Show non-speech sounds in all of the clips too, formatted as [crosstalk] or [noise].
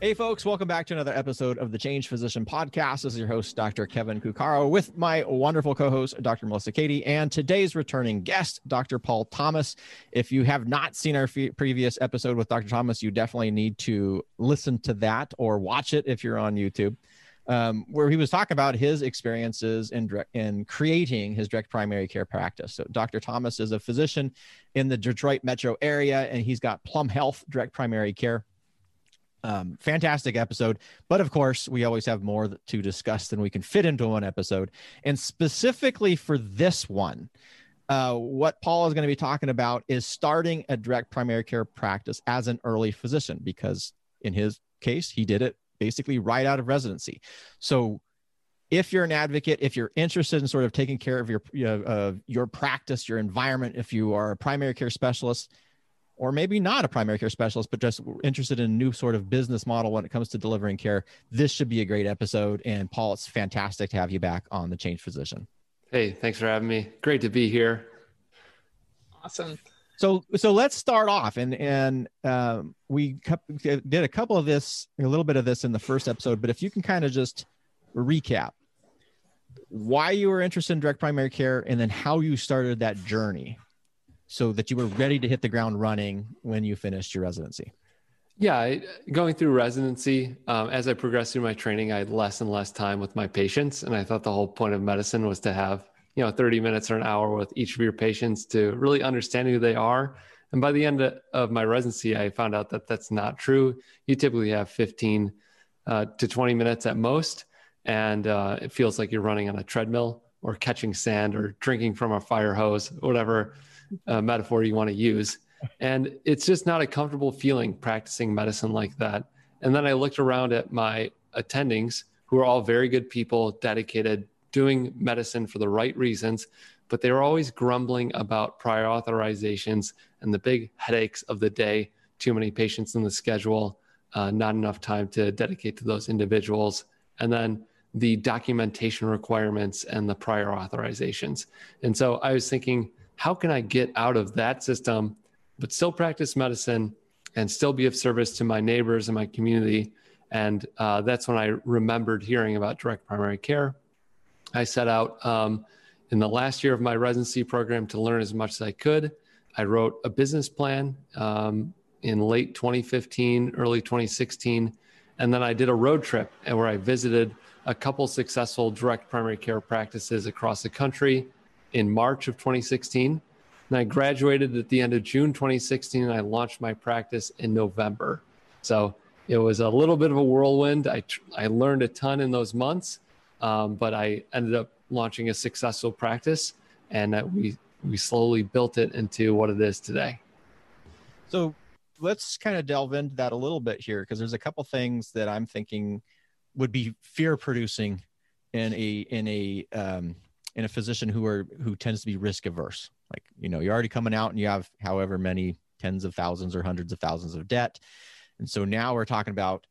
Hey, folks, welcome back to another episode of the Changed Physician Podcast. This is your host, Dr. Kevin Cuccaro, with my wonderful co host, Dr. Melissa Cady, and today's returning guest, Dr. Paul Thomas. If you have not seen our f- previous episode with Dr. Thomas, you definitely need to listen to that or watch it if you're on YouTube. Um, where he was talking about his experiences in, in creating his direct primary care practice. So, Dr. Thomas is a physician in the Detroit metro area, and he's got Plum Health Direct Primary Care um, fantastic episode. But of course, we always have more to discuss than we can fit into one episode. And specifically for this one, uh, what Paul is going to be talking about is starting a direct primary care practice as an early physician, because in his case, he did it basically right out of residency. So if you're an advocate, if you're interested in sort of taking care of your uh, your practice, your environment, if you are a primary care specialist, or maybe not a primary care specialist, but just interested in a new sort of business model when it comes to delivering care, this should be a great episode. And Paul, it's fantastic to have you back on the Changed Physician. Hey, thanks for having me. Great to be here. Awesome. So, so let's start off, and and um, we did a couple of this, a little bit of this in the first episode. But if you can kind of just recap why you were interested in direct primary care, and then how you started that journey so that you were ready to hit the ground running when you finished your residency? Yeah, going through residency, um, as I progressed through my training, I had less and less time with my patients. And I thought the whole point of medicine was to have, you know, 30 minutes or an hour with each of your patients to really understand who they are. And by the end of my residency, I found out that that's not true. You typically have 15 uh, to 20 minutes at most. And uh, it feels like you're running on a treadmill or catching sand or drinking from a fire hose, whatever uh, metaphor you want to use. And it's just not a comfortable feeling practicing medicine like that. And then I looked around at my attendings, who are all very good people, dedicated, doing medicine for the right reasons, but they were always grumbling about prior authorizations and the big headaches of the day too many patients in the schedule, uh, not enough time to dedicate to those individuals. And then the documentation requirements and the prior authorizations. And so I was thinking, how can I get out of that system, but still practice medicine and still be of service to my neighbors and my community? And uh, that's when I remembered hearing about direct primary care. I set out um, in the last year of my residency program to learn as much as I could. I wrote a business plan um, in late 2015, early 2016. And then I did a road trip where I visited a couple successful direct primary care practices across the country in March of 2016. And I graduated at the end of June 2016, and I launched my practice in November. So it was a little bit of a whirlwind. I, I learned a ton in those months, um, but I ended up launching a successful practice, and that we we slowly built it into what it is today. So let's kind of delve into that a little bit here because there's a couple things that I'm thinking would be fear producing in a in a um, in a physician who are who tends to be risk averse. Like you know, you're already coming out and you have however many tens of thousands or hundreds of thousands of debt, and so now we're talking about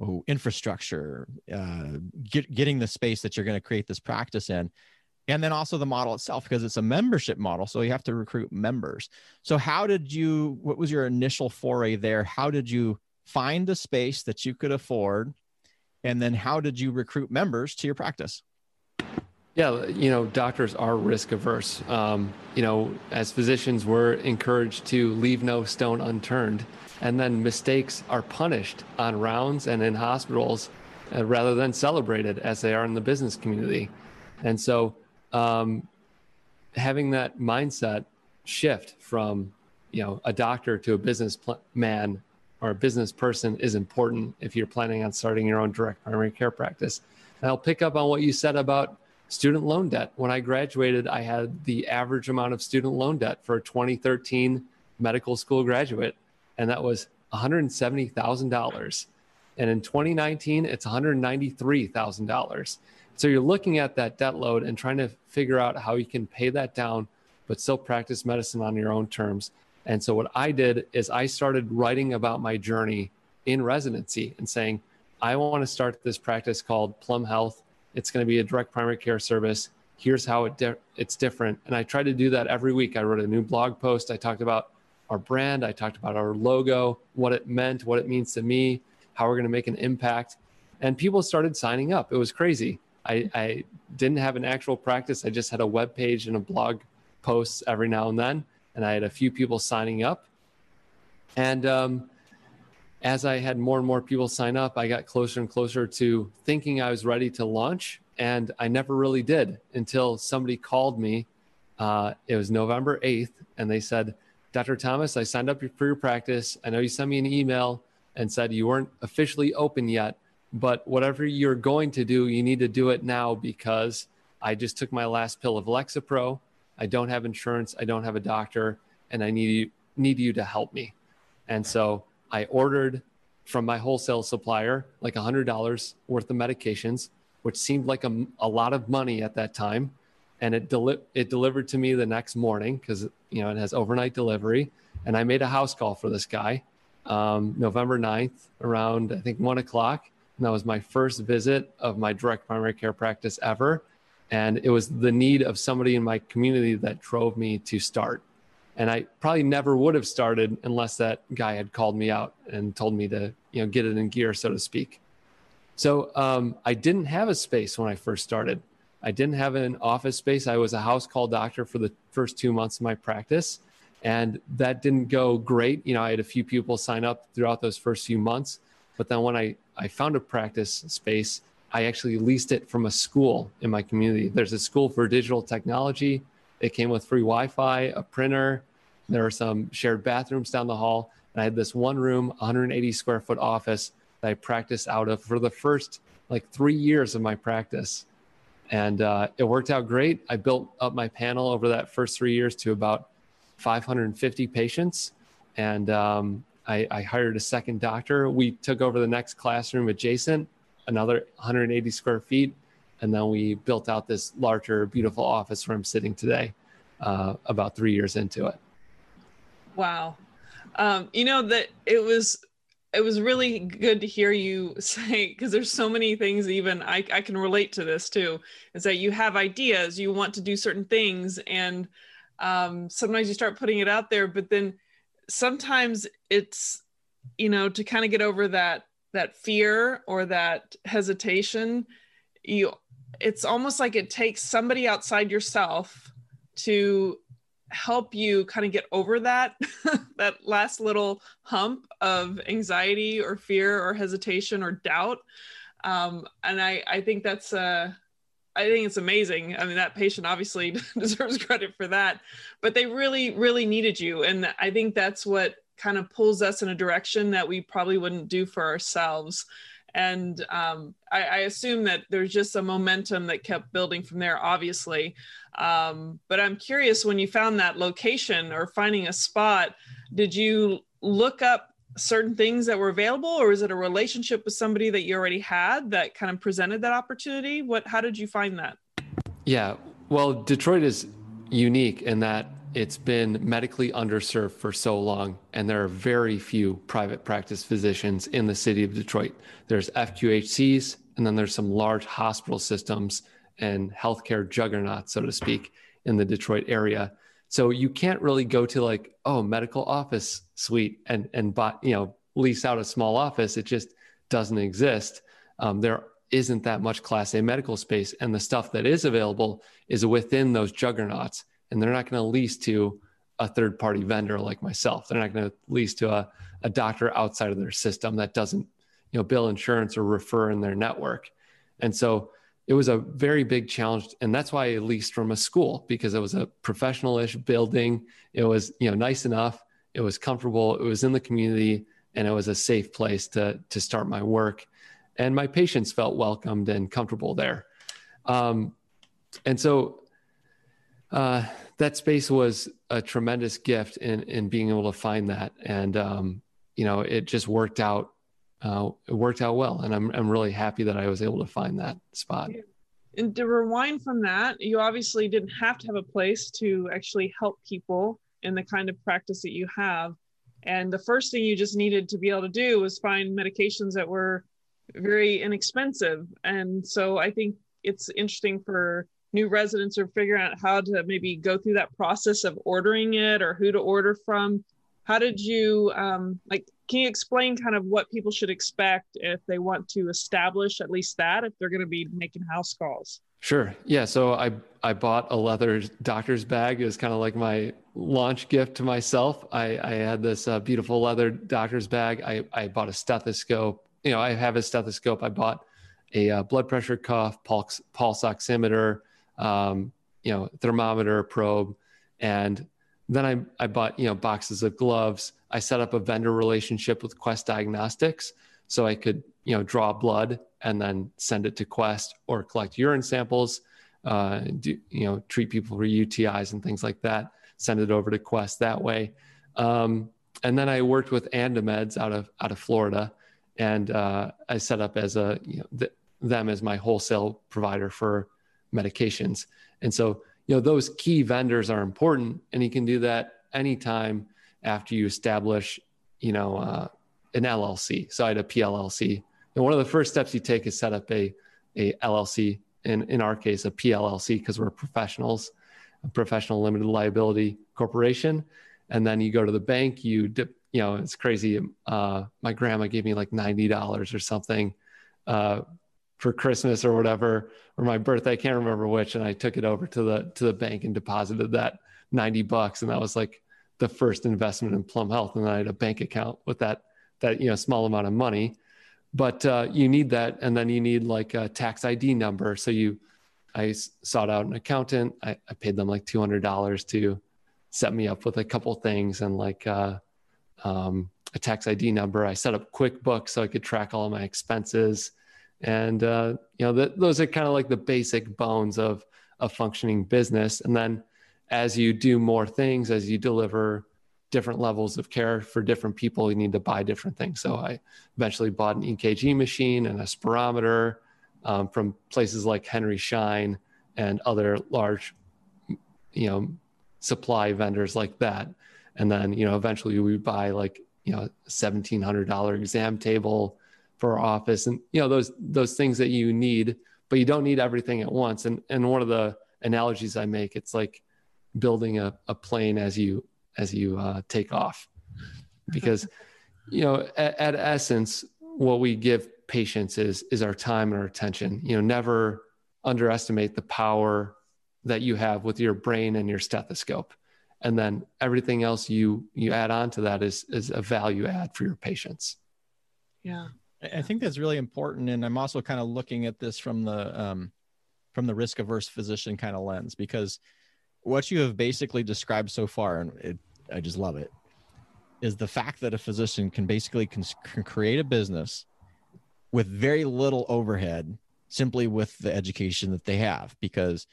oh infrastructure, uh, get, getting the space that you're going to create this practice in. And then also the model itself, because it's a membership model. So you have to recruit members. So, how did you, what was your initial foray there? How did you find the space that you could afford and then how did you recruit members to your practice? Yeah, you know, doctors are risk averse. Um, you know, as physicians, we're encouraged to leave no stone unturned. And then mistakes are punished on rounds and in hospitals uh, rather than celebrated as they are in the business community. And so, um, having that mindset shift from, you know, a doctor to a business pl- man or a business person is important if you're planning on starting your own direct primary care practice. And I'll pick up on what you said about student loan debt. When I graduated, I had the average amount of student loan debt for a 2013 medical school graduate, and that was $170,000. And in 2019, it's $193,000. So you're looking at that debt load and trying to figure out how you can pay that down, but still practice medicine on your own terms. And so what I did is I started writing about my journey in residency and saying, I want to start this practice called Plum Health. It's going to be a direct primary care service. Here's how it di- it's different. And I tried to do that every week. I wrote a new blog post. I talked about our brand. I talked about our logo, what it meant, what it means to me, how we're going to make an impact. And people started signing up. It was crazy. I, I didn't have an actual practice. I just had a web page and a blog posts every now and then. And I had a few people signing up. And um, as I had more and more people sign up, I got closer and closer to thinking I was ready to launch. And I never really did until somebody called me. Uh, it was November 8th. And they said, Dr. Thomas, I signed up for your practice. I know you sent me an email and said you weren't officially open yet, but whatever you're going to do, you need to do it now because I just took my last pill of Lexapro. I don't have insurance. I don't have a doctor, and I need you, need you to help me. And so I ordered from my wholesale supplier like $100 worth of medications, which seemed like a, a lot of money at that time. And it deli- it delivered to me the next morning because you know it has overnight delivery. And i made a house call for this guy um, november 9th around i think one o'clock. And that was my first visit of my direct primary care practice ever. And it was the need of somebody in my community that drove me to start and i probably never would have started unless that guy had called me out and told me to you know get it in gear so to speak so um, i didn't have a space when i first started I didn't have an office space. I was a house call doctor for the first two months of my practice. And that didn't go great. You know, I had a few people sign up throughout those first few months. But then when I, I found a practice space, I actually leased it from a school in my community. There's a school for digital technology. It came with free Wi Fi, a printer. There were some shared bathrooms down the hall. And I had this one room, 180 square foot office that I practiced out of for the first like three years of my practice and uh, it worked out great. I built up my panel over that first three years to about 550 patients, and um, I, I, hired a second doctor. We took over the next classroom adjacent, another 180 square feet, and then we built out this larger, beautiful office where I'm sitting today. Uh, about three years into it. Wow, um, you know that it was it was really good to hear you [laughs] say because there's so many things even I, I can relate to this too is that you have ideas you want to do certain things and um, sometimes you start putting it out there but then sometimes it's you know to kind of get over that that fear or that hesitation you it's almost like it takes somebody outside yourself to help you kind of get over that [laughs] that last little hump of anxiety or fear or hesitation or doubt um, and i i think that's uh I think it's amazing. I mean, that patient obviously [laughs] deserves credit for that, but they really, really needed you. And I think that's what kind of pulls us in a direction that we probably wouldn't do for ourselves. And um, I, I, assume that there's just a momentum that kept building from there, obviously. Um, but I'm curious when you found that location or finding a spot, did you look up certain things that were available or is it a relationship with somebody that you already had that kind of presented that opportunity? What, how did you find that? Yeah, well, Detroit is unique in that it's been medically underserved for so long, and there are very few private practice physicians in the city of Detroit. There's FQHCs, and then there's some large hospital systems and healthcare juggernauts, so to speak, in the Detroit area. So you can't really go to like, oh, medical office suite and and buy, you know, lease out a small office. It just doesn't exist. Um, there isn't that much Class A medical space, and the stuff that is available is within those juggernauts, and they're not going to lease to a third party vendor like myself. They're not going to lease to a, a doctor outside of their system that doesn't, you know, bill insurance or refer in their network. And so it was a very big challenge and that's why i leased from a school because it was a professional-ish building. It was you know nice enough. It was comfortable. It was in the community and it was a safe place to to start my work. And my patients felt welcomed and comfortable there. Um, and so uh, that space was a tremendous gift in in being able to find that and um, you know it just worked out uh, it worked out well, and I'm I'm really happy that I was able to find that spot. and to rewind from that, you obviously didn't have to have a place to actually help people in the kind of practice that you have. And the first thing you just needed to be able to do was find medications that were very inexpensive. And so I think it's interesting for new residents are figuring out how to maybe go through that process of ordering it or who to order from. How did you um, like? Can you explain kind of what people should expect if they want to establish at least that if they're going to be making house calls? Sure. Yeah. So I I bought a leather doctor's bag it was kind of like my launch gift to myself. I, I had this uh, beautiful leather doctor's bag. I, I bought a stethoscope. You know, I have a stethoscope. I bought a uh, blood pressure cuff, pulse, pulse oximeter, um, you know, thermometer probe, and then I, I bought you know boxes of gloves. I set up a vendor relationship with Quest Diagnostics so I could you know draw blood and then send it to Quest or collect urine samples, uh, do, you know treat people for UTIs and things like that. Send it over to Quest that way. Um, and then I worked with Andameds out of out of Florida, and uh, I set up as a you know th- them as my wholesale provider for medications. And so you know those key vendors are important, and you can do that anytime after you establish you know uh, an LLC. So I had a PLLC, and one of the first steps you take is set up a a LLC. In in our case, a PLLC because we're professionals, a professional limited liability corporation, and then you go to the bank. You dip, you know it's crazy. Uh, my grandma gave me like ninety dollars or something. Uh, for Christmas or whatever, or my birthday, I can't remember which. And I took it over to the to the bank and deposited that 90 bucks. And that was like the first investment in Plum Health. And I had a bank account with that that you know small amount of money. But uh, you need that, and then you need like a tax ID number. So you, I sought out an accountant. I, I paid them like two hundred dollars to set me up with a couple things and like uh, um, a tax ID number. I set up QuickBooks so I could track all of my expenses and uh, you know those are kind of like the basic bones of a functioning business. And then as you do more things as you deliver different levels of care for different people you need to buy different things. So i eventually bought an ekg machine and a spirometer um, from places like henry schein and other large you know supply vendors like that. And then you know eventually we buy like you know $1700 exam table for office and you know those those things that you need but you don't need everything at once. And and one of the analogies i make it's like building a, a plane as you as you uh, take off. Because [laughs] you know at, at essence what we give patients is is our time and our attention. You know never underestimate the power that you have with your brain and your stethoscope. And then everything else you you add on to that is is a value add for your patients. Yeah I think that's really important, and I'm also kind of looking at this from the um, from the risk averse physician kind of lens because what you have basically described so far, and it, I just love it, is the fact that a physician can basically can, can create a business with very little overhead simply with the education that they have because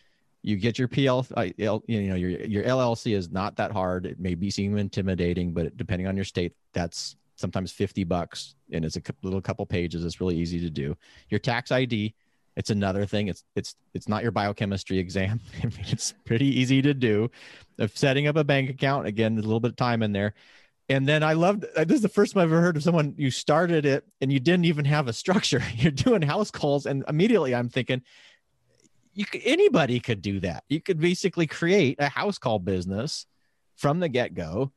you get your PL, you know, your your LLC is not that hard. It may be seem intimidating, but depending on your state, that's sometimes 50 bucks and it's a little couple pages it's really easy to do. Your tax id it's another thing it's it's it's not your biochemistry exam. [laughs] I mean, it's pretty easy to do. Of setting up a bank account again a little bit of time in there. And then i loved uh, this is the first time i've ever heard of someone you started it and you didn't even have a structure. [laughs] You're doing house calls and immediately i'm thinking you could, anybody could do that. You could basically create a house call business from the get-go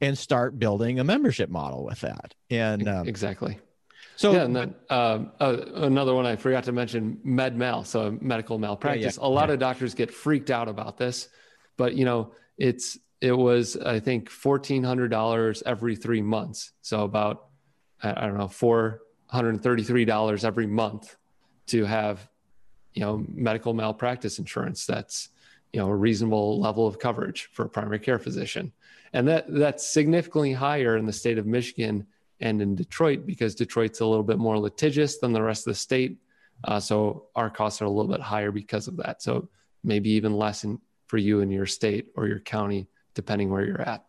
and start building a membership model with that. And um, exactly. So yeah, and then um, uh, another one I forgot to mention, med mal, so medical malpractice. Yeah, yeah, a lot yeah. of doctors get freaked out about this, but you know, it's it was I think fourteen hundred dollars every three months, so about I don't know four hundred thirty three dollars every month to have you know medical malpractice insurance. That's you know a reasonable level of coverage for a primary care physician and that that's significantly higher in the state of Michigan and in Detroit because Detroit's a little bit more litigious than the rest of the state. Uh, so our costs are a little bit higher because of that. So maybe even less in, for you in your state or your county, depending where you're at.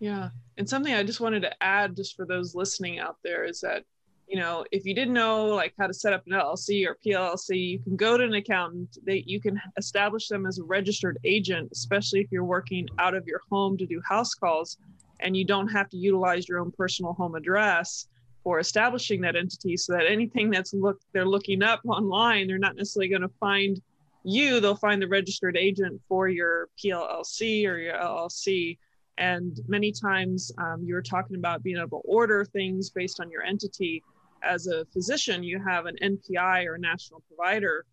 Yeah. And something I just wanted to add, just for those listening out there, is that you know, if you didn't know like how to set up an LLC or PLLC, you can go to an accountant. That you can establish them as a registered agent, especially if you're working out of your home to do house calls, and you don't have to utilize your own personal home address for establishing that entity. So that anything that's look they're looking up online, they're not necessarily going to find you. They'll find the registered agent for your PLLC or your LLC. And many times um, you were talking about being able to order things based on your entity as a physician, you have an NPI or national provider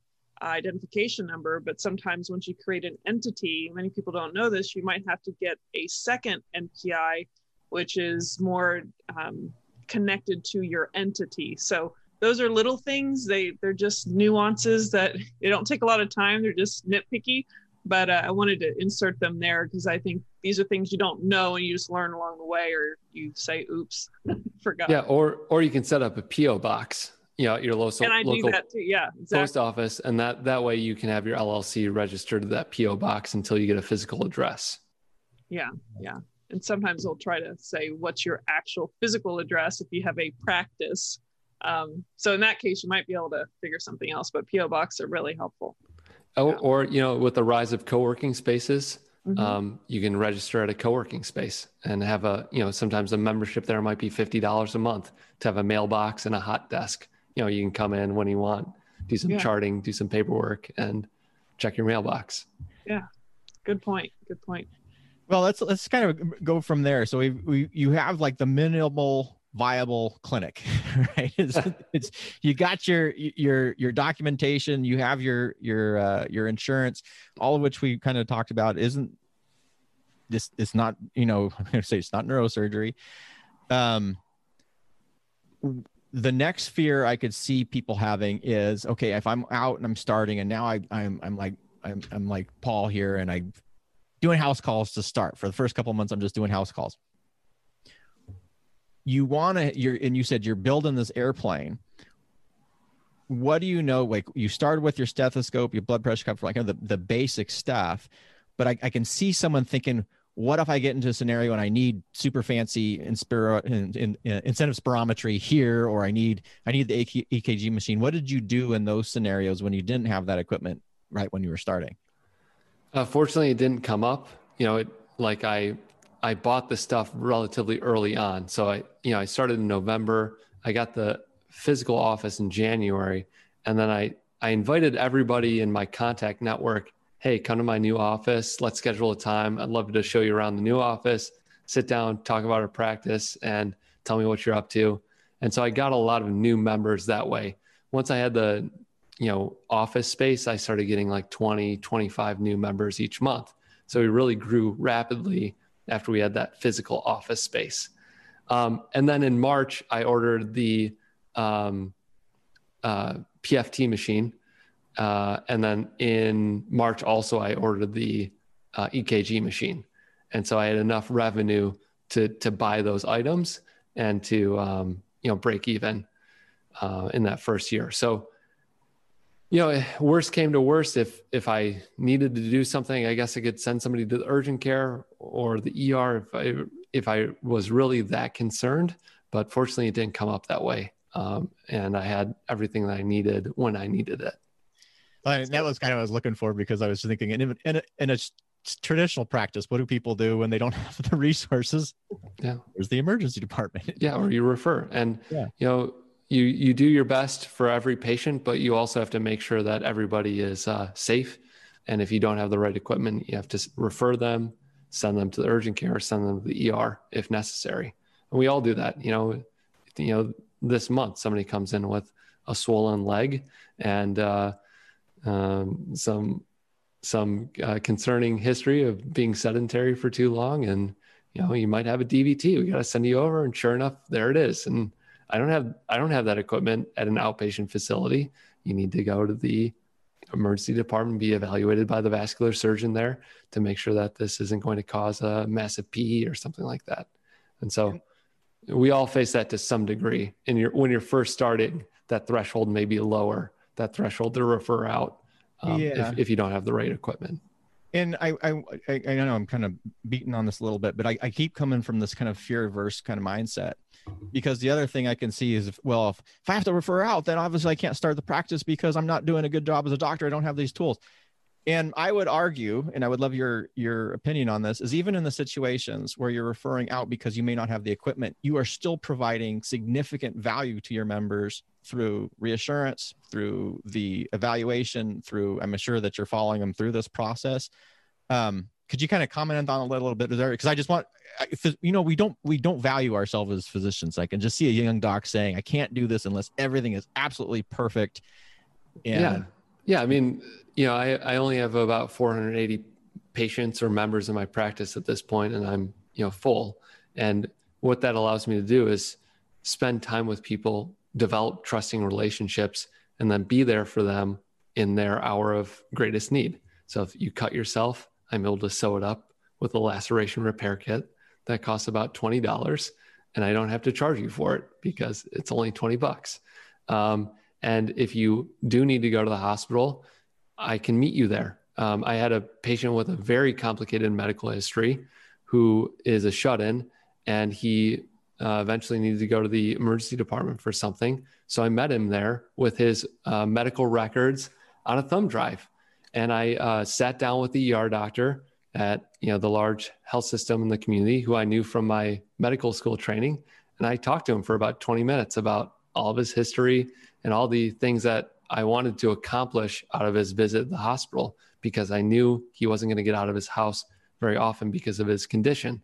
identification number, but sometimes once you create an entity, many people don't know this, you might have to get a second NPI, which is more um, connected to your entity. So those are little things. They they're just nuances that [laughs] they don't take a lot of time. They're just nitpicky, but uh, I wanted to insert them there because I think these are things you don't know and you just learn along the way, or you say, "Oops, [laughs] forgot." Yeah, or or you can set up a PO box. You know, your local and I local do that too. Yeah, exactly. post office, and that that way you can have your LLC registered to that PO box until you get a physical address. Yeah, yeah. And sometimes they'll try to say, "What's your actual physical address?" If you have a practice. Um, so in that case, you might be able to figure something else. But PO box are really helpful. Oh, yeah. or you know, with the rise of co-working spaces, Mhm. um, you can register at a co-working space and have a you know sometimes a membership there might be fifty dollars a month to have a mailbox and a hot desk. You know, you can come in when you want, do some Yeah. charting, do some paperwork, and check your mailbox. Yeah, good point. Good point. Well, let's let's kind of go from there. So we we you have like the minimal viable clinic, [laughs] right? It's, it's you got your your your documentation, you have your your uh, your insurance, all of which we kind of talked about. Isn't this? It's not you know [laughs] I'm going to say it's not neurosurgery. Um, the next fear I could see people having is okay if I'm out and I'm starting and now I I'm I'm like I'm I'm like Paul here and I doing house calls to start for the first couple months i'm just doing house calls you want to you're and you said you're building this airplane. What do you know like you started with your stethoscope your blood pressure cuff like the, the basic stuff but I, I can see someone thinking what if i get into a scenario and i need super fancy inspira, in, in, in, incentive spirometry here or i need i need the ekg machine? What did you do in those scenarios when you didn't have that equipment right when you were starting? Uh, fortunately, it didn't come up. You know, it like I I bought the stuff relatively early on. So I you know I started in November. I got the physical office in January, and then I I invited everybody in my contact network. Hey, come to my new office. Let's schedule a time. I'd love to show you around the new office. Sit down, talk about our practice, and tell me what you're up to. And so I got a lot of new members that way. Once I had the you know office space i started getting like 20 25 new members each month so we really grew rapidly after we had that physical office space. Um, and then in march i ordered the um, uh, pft machine. Uh, and then in march also i ordered the uh, ekg machine. And so i had enough revenue to to buy those items and to um, you know break even uh, in that first year. So you know worst came to worst if if i needed to do something i guess i could send somebody to the urgent care or the er if i if i was really that concerned but fortunately it didn't come up that way um, and i had everything that i needed when i needed it Uh, that was kind of what I was looking for because I was thinking in, in, a, in a traditional practice, what do people do when they don't [laughs] have the resources? Yeah. There's the emergency department. yeah or you refer and Yeah. you know you you do your best for every patient but you also have to make sure that everybody is uh, safe. And if you don't have the right equipment you have to refer them send them to the urgent care send them to the er if necessary. And we all do that you know you know this month somebody comes in with a swollen leg and uh, um, some some uh, concerning history of being sedentary for too long and you know you might have a dvt we got to send you over and sure enough there it is. And i don't have i don't have that equipment at an outpatient facility. You need to go to the emergency department be evaluated by the vascular surgeon there to make sure that this isn't going to cause a massive pe or something like that. And so we all face that to some degree and you're when you're first starting that threshold may be lower that threshold to refer out um, Yeah. if, if you don't have the right equipment And I, I, I, I know I'm kind of beating on this a little bit, but I, I keep coming from this kind of fear averse kind of mindset because the other thing I can see is, if, well, if, if I have to refer out, then obviously I can't start the practice because I'm not doing a good job as a doctor. I don't have these tools. And I would argue, and I would love your your opinion on this, is even in the situations where you're referring out because you may not have the equipment, you are still providing significant value to your members through reassurance, through the evaluation, through I'm sure that you're following them through this process. Um, could you kind of comment on a little, little bit there? Because I just want, you know, we don't we don't value ourselves as physicians. I can just see a young doc saying, "I can't do this unless everything is absolutely perfect." And yeah, yeah. I mean, you know, I, I only have about 480 patients or members in my practice at this point, and I'm, you know, full. And what that allows me to do is spend time with people, develop trusting relationships, and then be there for them in their hour of greatest need. So if you cut yourself, I'm able to sew it up with a laceration repair kit that costs about $20 and I don't have to charge you for it because it's only 20 bucks. Um, and if you do need to go to the hospital, I can meet you there. Um, I had a patient with a very complicated medical history who is a shut in, and he uh, eventually needed to go to the emergency department for something. So I met him there with his uh, medical records on a thumb drive. And I uh, sat down with the ER doctor at you know the large health system in the community who I knew from my medical school training. And I talked to him for about 20 minutes about all of his history and all the things that I wanted to accomplish out of his visit to the hospital because I knew he wasn't going to get out of his house very often because of his condition.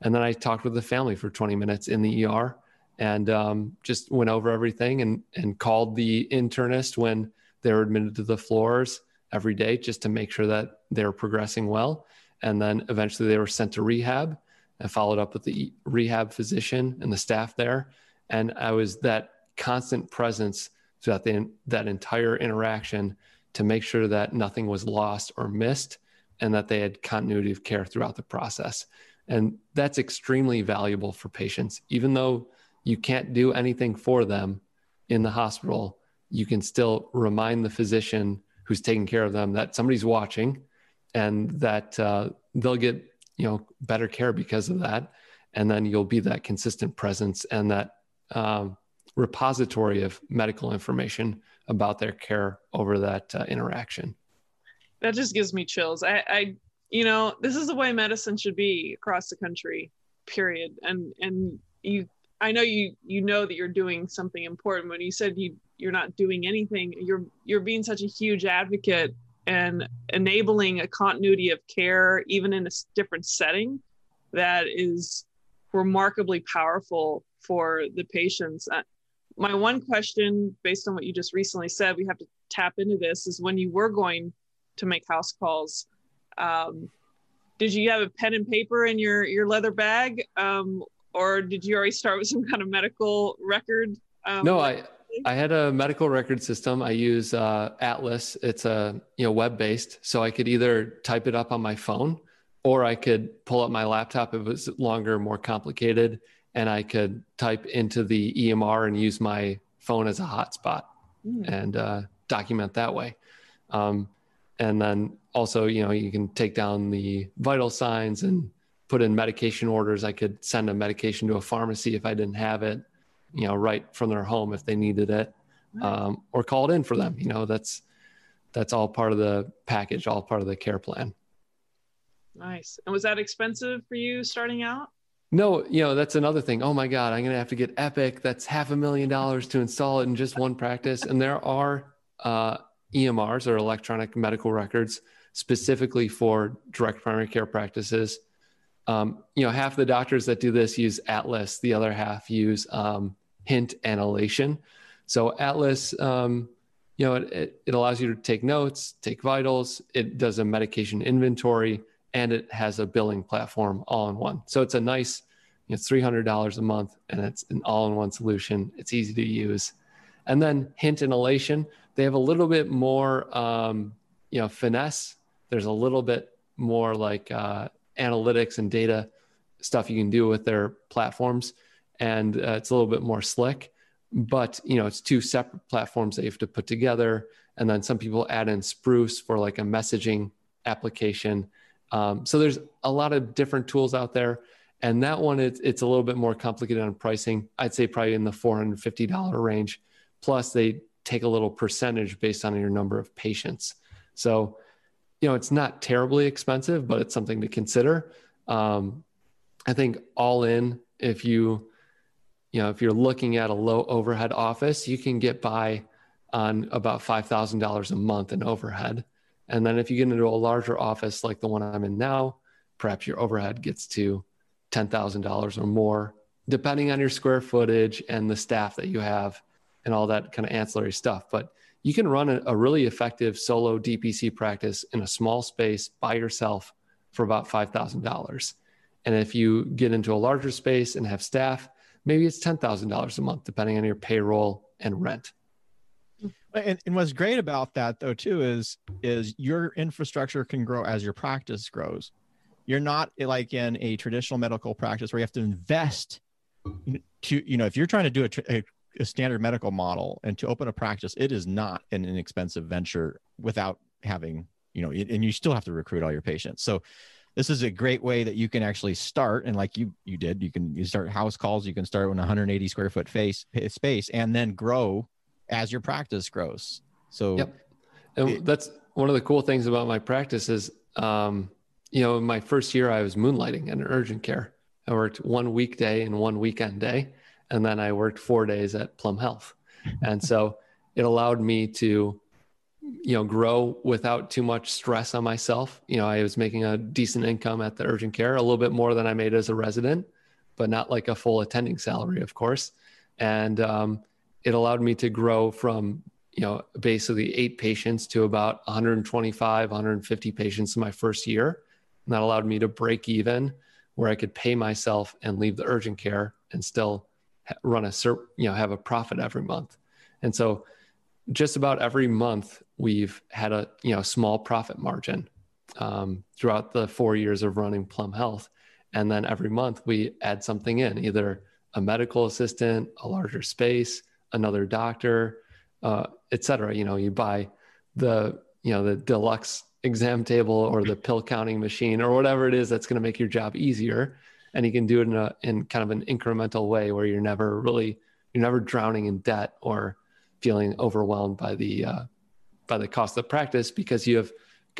And then I talked with the family for 20 minutes in the ER and um, just went over everything and, and called the internist when they were admitted to the floors every day just to make sure that they were progressing well. And then eventually they were sent to rehab and followed up with the rehab physician and the staff there. And I was that constant presence throughout the, that entire interaction to make sure that nothing was lost or missed and that they had continuity of care throughout the process. And that's extremely valuable for patients. Even though you can't do anything for them in the hospital, you can still remind the physician who's taking care of them that somebody's watching and that uh, they'll get you know better care because of that and then you'll be that consistent presence and that um, repository of medical information about their care over that uh, interaction. That just gives me chills. I, I, you know, this is the way medicine should be across the country. Period. And and you, I know you you know that you're doing something important. When you said you you're not doing anything, you're you're being such a huge advocate and enabling a continuity of care even in a different setting that is remarkably powerful for the patients my one question based on what you just recently said we have to tap into this is when you were going to make house calls um, did you have a pen and paper in your your leather bag? Um, or did you already start with some kind of medical record um, no i i had a medical record system. I use uh, atlas. It's a you know web based so i could either type it up on my phone or i could pull up my laptop if it was longer more complicated and I could type into the EMR and use my phone as a hotspot mm. and uh, document that way. Um, and then also, you know, you can take down the vital signs and put in medication orders. I could send a medication to a pharmacy if I didn't have it, you know, right from their home if they needed it, um, or call it in for them. You know, that's that's all part of the package, all part of the care plan. Nice. And was that expensive for you starting out? No, you know, that's another thing. Oh my God, I'm going to have to get Epic. That's half a million dollars to install it in just one practice. And there are uh, EMRs or electronic medical records specifically for direct primary care practices. Um, you know, half the doctors that do this use Atlas, the other half use um, Hint and Elation. So, Atlas, um, you know, it, it allows you to take notes, take vitals, it does a medication inventory and it has a billing platform all in one. So it's a nice, know, $300 a month and it's an all in one solution. It's easy to use. And then Hint and Elation, they have a little bit more, um, you know, finesse. There's a little bit more like uh, analytics and data stuff you can do with their platforms. And uh, it's a little bit more slick, but you know, it's two separate platforms that you have to put together. And then some people add in Spruce for like a messaging application. Um, so there's a lot of different tools out there. And that one, it's, it's a little bit more complicated on pricing. I'd say probably in the $450 range. Plus, they take a little percentage based on your number of patients. So, you know, it's not terribly expensive, but it's something to consider. Um, I think all in, if you, you know, if you're looking at a low overhead office, you can get by on about $5,000 a month in overhead. And then if you get into a larger office like the one I'm in now, perhaps your overhead gets to $10,000 or more, depending on your square footage and the staff that you have and all that kind of ancillary stuff. But you can run a, a really effective solo DPC practice in a small space by yourself for about $5,000. And if you get into a larger space and have staff, maybe it's $10,000 a month, depending on your payroll and rent. And, and, what's great about that though too is is your infrastructure can grow as your practice grows. You're not eh, like in a traditional medical practice where you have to invest to you know if you're trying to do a, a, a standard medical model and to open a practice, it is not an inexpensive venture without having you know and you still have to recruit all your patients. So this is a great way that you can actually start and like you you did you can you start house calls you can start with 180 square foot face space and then grow as your practice grows. So yep. And it, that's one of the cool things about my practice is um, you know in my first year i was moonlighting in urgent care. I worked one weekday and one weekend day and then i worked four days at plum health. And so [laughs] it allowed me to you know grow without too much stress on myself. You know i was making a decent income at the urgent care a little bit more than i made as a resident but not like a full attending salary of course. And um, it allowed me to grow from you know basically eight patients to about 125 150 patients in my first year. And that allowed me to break even where i could pay myself and leave the urgent care and still run a you know have a profit every month. And so just about every month we've had a you know small profit margin um, throughout the four years of running Plum Health, and then every month we add something in, either a medical assistant, a larger space, another doctor, uh, et cetera. You know, you buy the you know the deluxe exam table or the pill counting machine or whatever it is that's going to make your job easier, and you can do it in a in kind of an incremental way where you're never really you're never drowning in debt or feeling overwhelmed by the uh, by the cost of practice because you have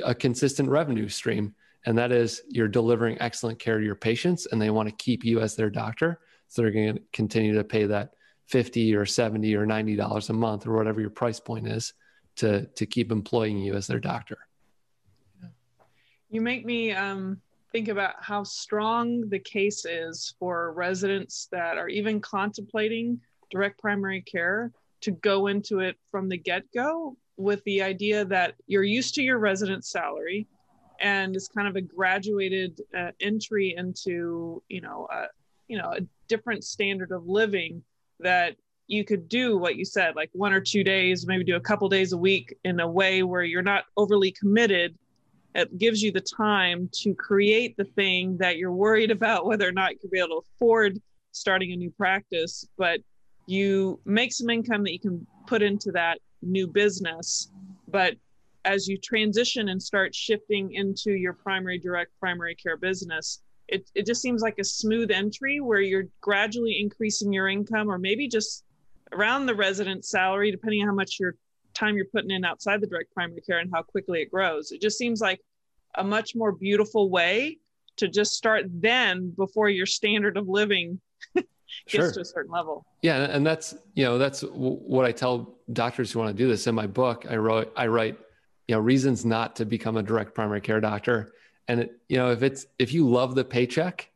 a consistent revenue stream. And that is you're delivering excellent care to your patients and they want to keep you as their doctor. So they're going to continue to pay that 50 or 70 or 90 dollars a month or whatever your price point is to to keep employing you as their doctor. You make me um, think about how strong the case is for residents that are even contemplating direct primary care to go into it from the get go with the idea that you're used to your resident salary and it's kind of a graduated uh, entry into you know a, you know a different standard of living that you could do what you said like one or two days maybe do a couple days a week in a way where you're not overly committed. It gives you the time to create the thing that you're worried about whether or not you'll be able to afford starting a new practice but you make some income that you can put into that new business. But as you transition and start shifting into your primary direct primary care business it, it just seems like a smooth entry where you're gradually increasing your income or maybe just around the resident salary depending on how much your time you're putting in outside the direct primary care and how quickly it grows it just seems like a much more beautiful way to just start then before your standard of living [laughs] gets sure. to a certain level. Yeah, and that's you know that's what I tell doctors who want to do this. In my book, I wrote I write you know reasons not to become a direct primary care doctor. And it, you know if it's if you love the paycheck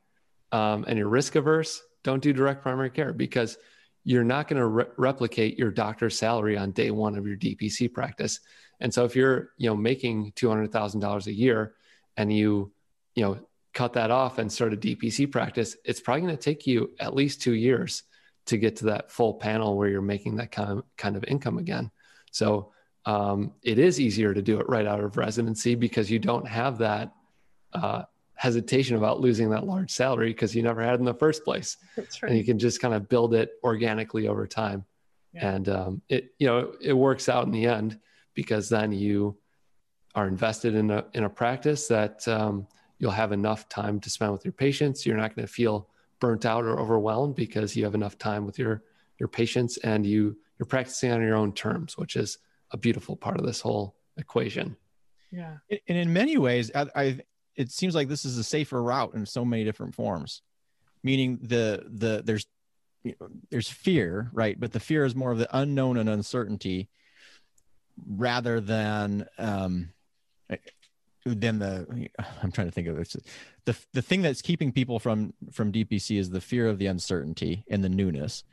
um, and you're risk averse, don't do direct primary care because you're not going to re- replicate your doctor's salary on day one of your DPC practice. And so if you're you know making two hundred thousand dollars a year and you you know cut that off and start a DPC practice, it's probably going to take you at least two years to get to that full panel where you're making that kind of kind of income again. So um, it is easier to do it right out of residency because you don't have that uh, hesitation about losing that large salary because you never had in the first place. Right. And you can just kind of build it organically over time. Yeah. And um, it, you know, it works out in the end because then you are invested in a in a practice that um, you'll have enough time to spend with your patients. You're not going to feel burnt out or overwhelmed because you have enough time with your your patients and you you're practicing on your own terms, which is a beautiful part of this whole equation. Yeah, and in many ways, I, I it seems like this is a safer route in so many different forms. Meaning the the there's you know, there's fear, right? But the fear is more of the unknown and uncertainty rather than um, than the I'm trying to think of it. The the thing that's keeping people from from DPC is the fear of the uncertainty and the newness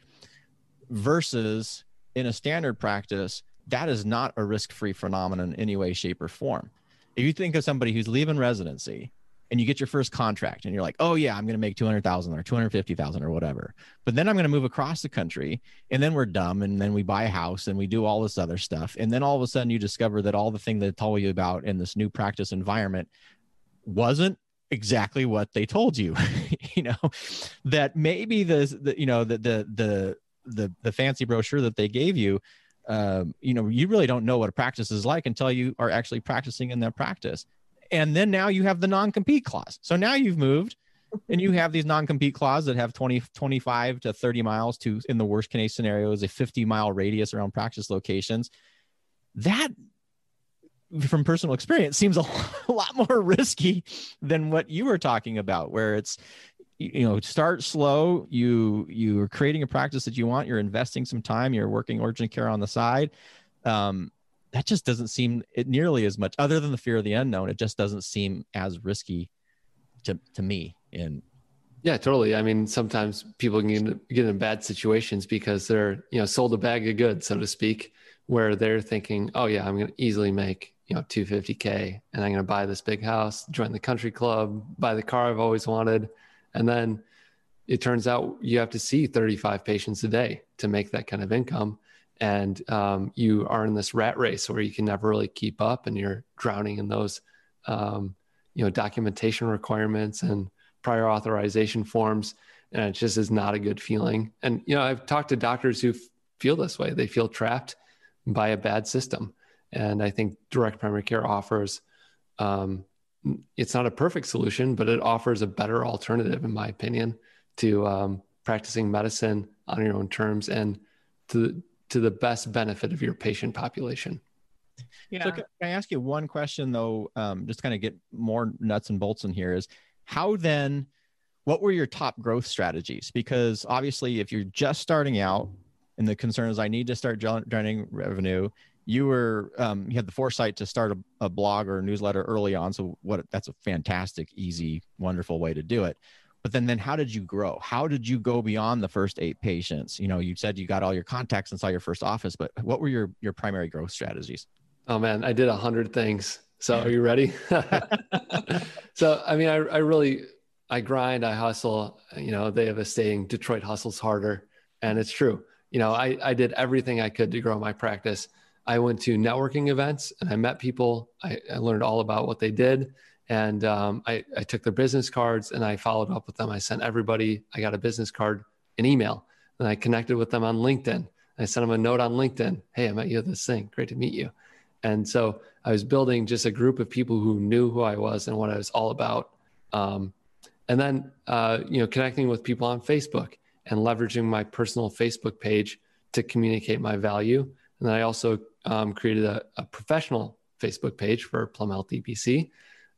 versus in a standard practice that is not a risk-free phenomenon in any way shape or form. If you think of somebody who's leaving residency and you get your first contract and you're like, oh yeah, I'm going to make 200,000 or 250,000 or whatever. But then I'm going to move across the country and then we're dumb and then we buy a house and we do all this other stuff. And then all of a sudden you discover that all the thing they told you about in this new practice environment wasn't exactly what they told you, [laughs] you know, that maybe the, the you know, the, the, the, the, the fancy brochure that they gave you um, you know, you really don't know what a practice is like until you are actually practicing in that practice. And then now you have the non-compete clause. So now you've moved and you have these non-compete clauses that have 20 25 to 30 miles to in the worst case scenario is a 50 mile radius around practice locations. That from personal experience seems a [laughs] lot more risky than what you were talking about where it's you know start slow. You you're creating a practice that you want. You're investing some time. You're working urgent care on the side. Um, that just doesn't seem it nearly as much other than the fear of the unknown. It just doesn't seem as risky to, to me. And yeah totally. I mean sometimes people can get, get in bad situations because they're you know sold a bag of goods so to speak where they're thinking oh yeah i'm going to easily make you know 250k and i'm going to buy this big house join the country club buy the car i've always wanted and then it turns out you have to see 35 patients a day to make that kind of income. And um, you are in this rat race where you can never really keep up and you're drowning in those um, you know documentation requirements and prior authorization forms. And it just is not a good feeling. And you know i've talked to doctors who feel this way. They feel trapped by a bad system. And i think direct primary care offers um, it's not a perfect solution but it offers a better alternative in my opinion to um, practicing medicine on your own terms and to to the best benefit of your patient population. Yeah. So can I ask you one question though, um, just kind of get more nuts and bolts in here is how then, what were your top growth strategies? Because obviously if you're just starting out and the concern is I need to start generating revenue, you were, um, you had the foresight to start a, a blog or a newsletter early on. So what, that's a fantastic, easy, wonderful way to do it. But then then how did you grow? How did you go beyond the first eight patients? You know you said you got all your contacts and saw your first office but what were your your primary growth strategies? Oh man i did a hundred things. So are you ready? [laughs] [laughs] So i mean I, I really i grind i hustle. You know they have a saying detroit hustles harder and it's true. You know i i did everything i could to grow my practice i went to networking events and i met people i, I learned all about what they did and um, I, I took their business cards and I followed up with them. I sent everybody, I got a business card, an email, and I connected with them on LinkedIn. I sent them a note on LinkedIn. Hey, I met you at this thing. Great to meet you. And so I was building just a group of people who knew who I was and what I was all about. Um, and then, uh, you know, connecting with people on Facebook and leveraging my personal Facebook page to communicate my value. And then I also um, created a, a professional Facebook page for Plum Health DPC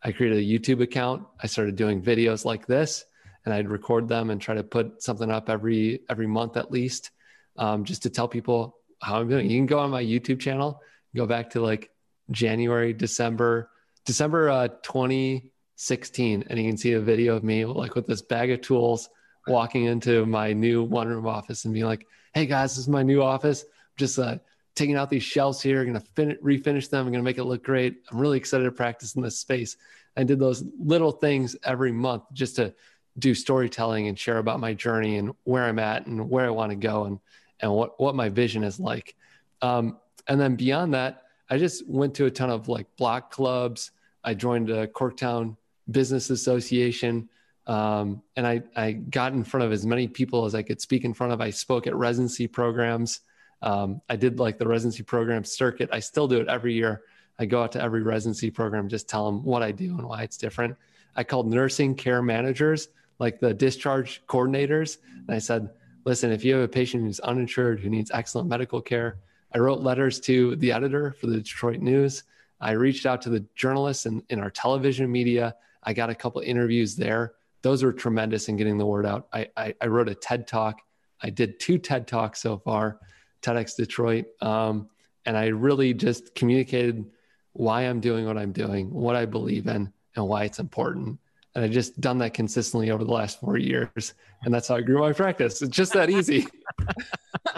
I created a YouTube account. I started doing videos like this, and I'd record them and try to put something up every every month at least, um, just to tell people how I'm doing. You can go on my YouTube channel, go back to like January, December, December uh, 2016, and you can see a video of me like with this bag of tools walking into my new one room office and being like, "Hey guys, this is my new office. just uh, taking out these shelves here, going to fin- refinish them. I'm going to make it look great. I'm really excited to practice in this space. I did those little things every month just to do storytelling and share about my journey and where I'm at and where I want to go and and what what my vision is like. Um, and then beyond that, I just went to a ton of like block clubs. I joined a Corktown Business Association. Um, and I, I got in front of as many people as I could speak in front of. I spoke at residency programs. Um, I did like the residency program circuit. I still do it every year. I go out to every residency program, just tell them what I do and why it's different. I called nursing care managers, like the discharge coordinators. And I said, listen, if you have a patient who's uninsured, who needs excellent medical care, I wrote letters to the editor for the Detroit News. I reached out to the journalists in, in our television media. I got a couple interviews there. Those were tremendous in getting the word out. I, I, I wrote a TED talk. I did two TED talks so far, TEDx Detroit. Um, and I really just communicated why I'm doing what I'm doing, what I believe in, and why it's important. And I just done that consistently over the last four years. And that's how I grew my practice. It's just that easy. [laughs]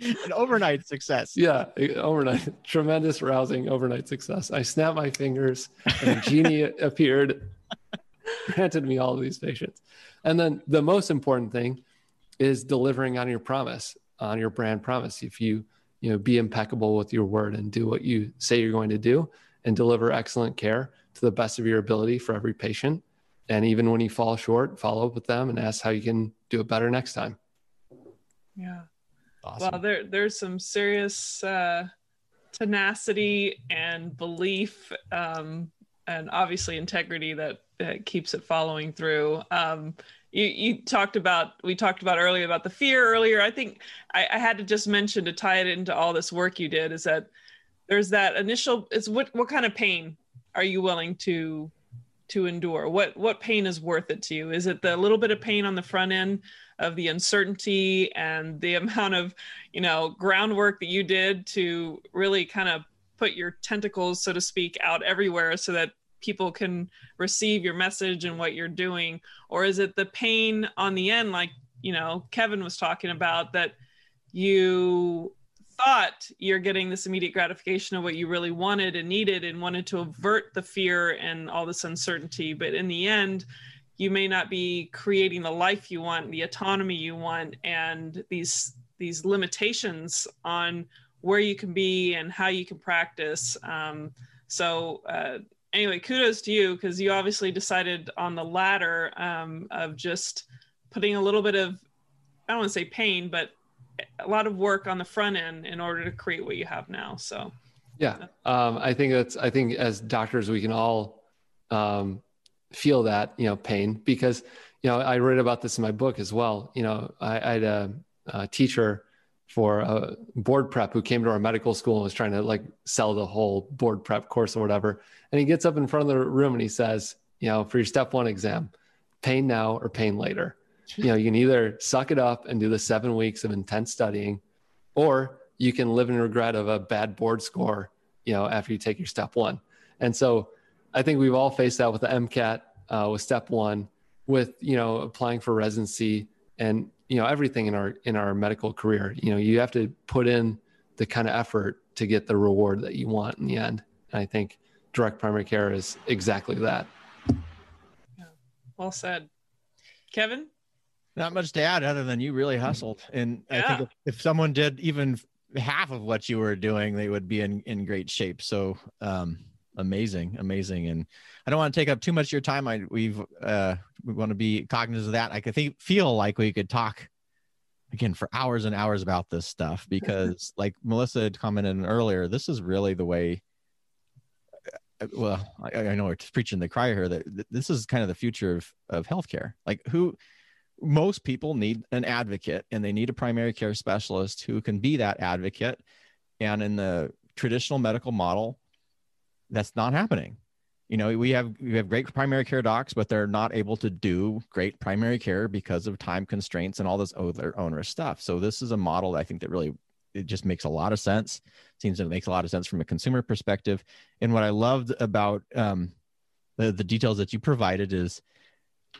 An overnight success. Yeah, overnight. Tremendous rousing overnight success. I snapped my fingers and a genie [laughs] appeared, granted me all of these patients. And then the most important thing is delivering on your promise, on your brand promise. If you, you know, be impeccable with your word and do what you say you're going to do and deliver excellent care to the best of your ability for every patient. And even when you fall short, follow up with them and ask how you can do it better next time. Yeah. Awesome. Well, there there's some serious uh, tenacity and belief, um, and obviously integrity that, that keeps it following through. Um, you, you talked about we talked about earlier about the fear earlier. I think I, I had to just mention to tie it into all this work you did is that there's that initial. It's what what kind of pain are you willing to to endure? What what pain is worth it to you? Is it the little bit of pain on the front end of the uncertainty and the [laughs] amount of, you know, groundwork that you did to really kind of put your tentacles, so to speak, out everywhere so that people can receive your message and what you're doing? Or is it the pain on the end, like, you know, Kevin was talking about that you thought you're getting this immediate gratification of what you really wanted and needed and wanted to avert the fear and all this uncertainty. But in the end, you may not be creating the life you want, the autonomy you want, and these these limitations on where you can be and how you can practice. Um, so uh, anyway, kudos to you because you obviously decided on the latter um, of just putting a little bit of I don't want to say pain, but a lot of work on the front end in order to create what you have now. So, yeah, um, I think that's, I think as doctors, we can all um, feel that, you know, pain because, you know, I read about this in my book as well. You know, I, I had a, a teacher for a board prep who came to our medical school and was trying to like sell the whole board prep course or whatever. And he gets up in front of the room and he says, you know, for your step one exam, pain now or pain later you know, you can either suck it up and do the seven weeks of intense studying, or you can live in regret of a bad board score, you know, after you take your step one. And so I think we've all faced that with the MCAT, uh, with step one, with, you know, applying for residency and, you know, everything in our, in our medical career, you know, you have to put in the kind of effort to get the reward that you want in the end. And I think direct primary care is exactly that. Yeah. Well said. Kevin? Not much to add other than you really hustled. And yeah. I think if, if, someone did even half of what you were doing, they would be in, in great shape. So um, amazing, amazing. And I don't want to take up too much of your time. I we've uh, we want to be cognizant of that. I could think, feel like we could talk again for hours and hours about this stuff [laughs] because like Melissa had commented earlier, this is really the way uh, well, I, I know we're preaching the cry here that this is kind of the future of, of healthcare. Like who, most people need an advocate and they need a primary care specialist who can be that advocate. And in the traditional medical model, that's not happening. You know, we have we have great primary care docs, but they're not able to do great primary care because of time constraints and all this other onerous stuff. So this is a model I think that really it just makes a lot of sense. Seems it makes a lot of sense from a consumer perspective. And what I loved about um, the the details that you provided is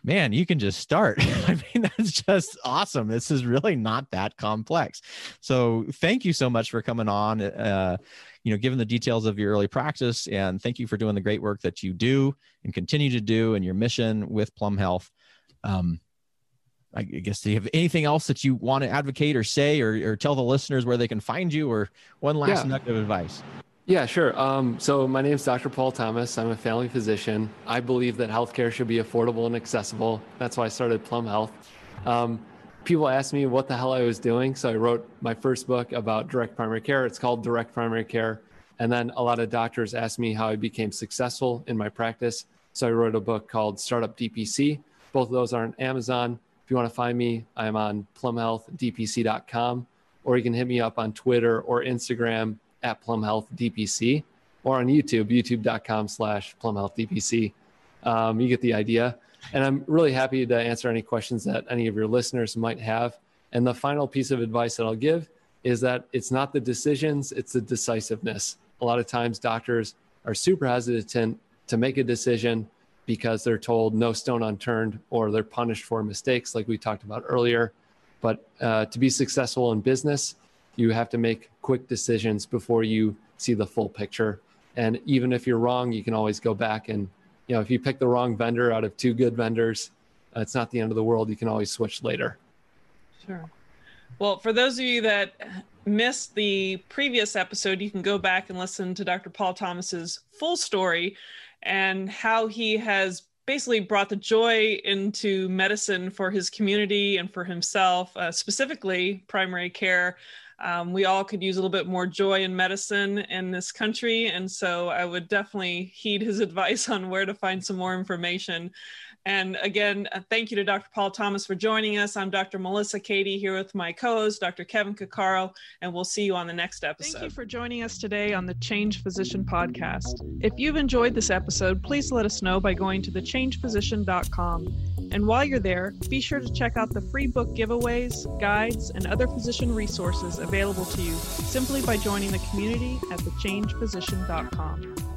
man, you can just start. [laughs] I mean, that's just awesome. This is really not that complex. So thank you so much for coming on, uh, you know, given the details of your early practice. And thank you for doing the great work that you do and continue to do and your mission with Plum Health. Um, I guess, do you have anything else that you want to advocate or say or, or tell the listeners where they can find you or one last yeah. nugget of advice? Yeah, sure. Um, so my name is Dr. Paul Thomas. I'm a family physician. I believe that healthcare should be affordable and accessible. That's why I started Plum Health. Um, people asked me what the hell I was doing, so I wrote my first book about direct primary care. It's called Direct Primary Care, And then a lot of doctors asked me how I became successful in my practice. So I wrote a book called Startup DPC. Both of those are on Amazon. If you want to find me, I'm on plumhealthdpc.com, or you can hit me up on Twitter or Instagram at plumhealthdpc, or on YouTube, youtube.com slash plumhealthdpc. Um, you get the idea. And I'm really happy to answer any questions that any of your listeners might have. And the final piece of advice that I'll give is that it's not the decisions, it's the decisiveness. A lot of times doctors are super hesitant to make a decision because they're told no stone unturned or they're punished for mistakes, like we talked about earlier. But uh, to be successful in business, you have to make quick decisions before you see the full picture. And even if you're wrong, you can always go back and, you know, if you pick the wrong vendor out of two good vendors, uh, it's not the end of the world. You can always switch later. Sure. Well, for those of you that missed the previous episode, you can go back and listen to Dr. Paul Thomas's full story and how he has basically brought the joy into medicine for his community and for himself, uh, specifically primary care. Um, we all could use a little bit more joy in medicine in this country. And so I would definitely heed his [laughs] advice on where to find some more information. And again, uh, thank you to Dr. Paul Thomas for joining us. I'm Dr. Melissa Cady here with my co host, Dr. Kevin Cuccaro, and we'll see you on the next episode. Thank you for joining us today on the Changed Physician podcast. If you've enjoyed this episode, please let us know by going to thechangedphysician.com. And while you're there, be sure to check out the free book giveaways, guides, and other physician resources available to you simply by joining the community at thechangedphysician.com.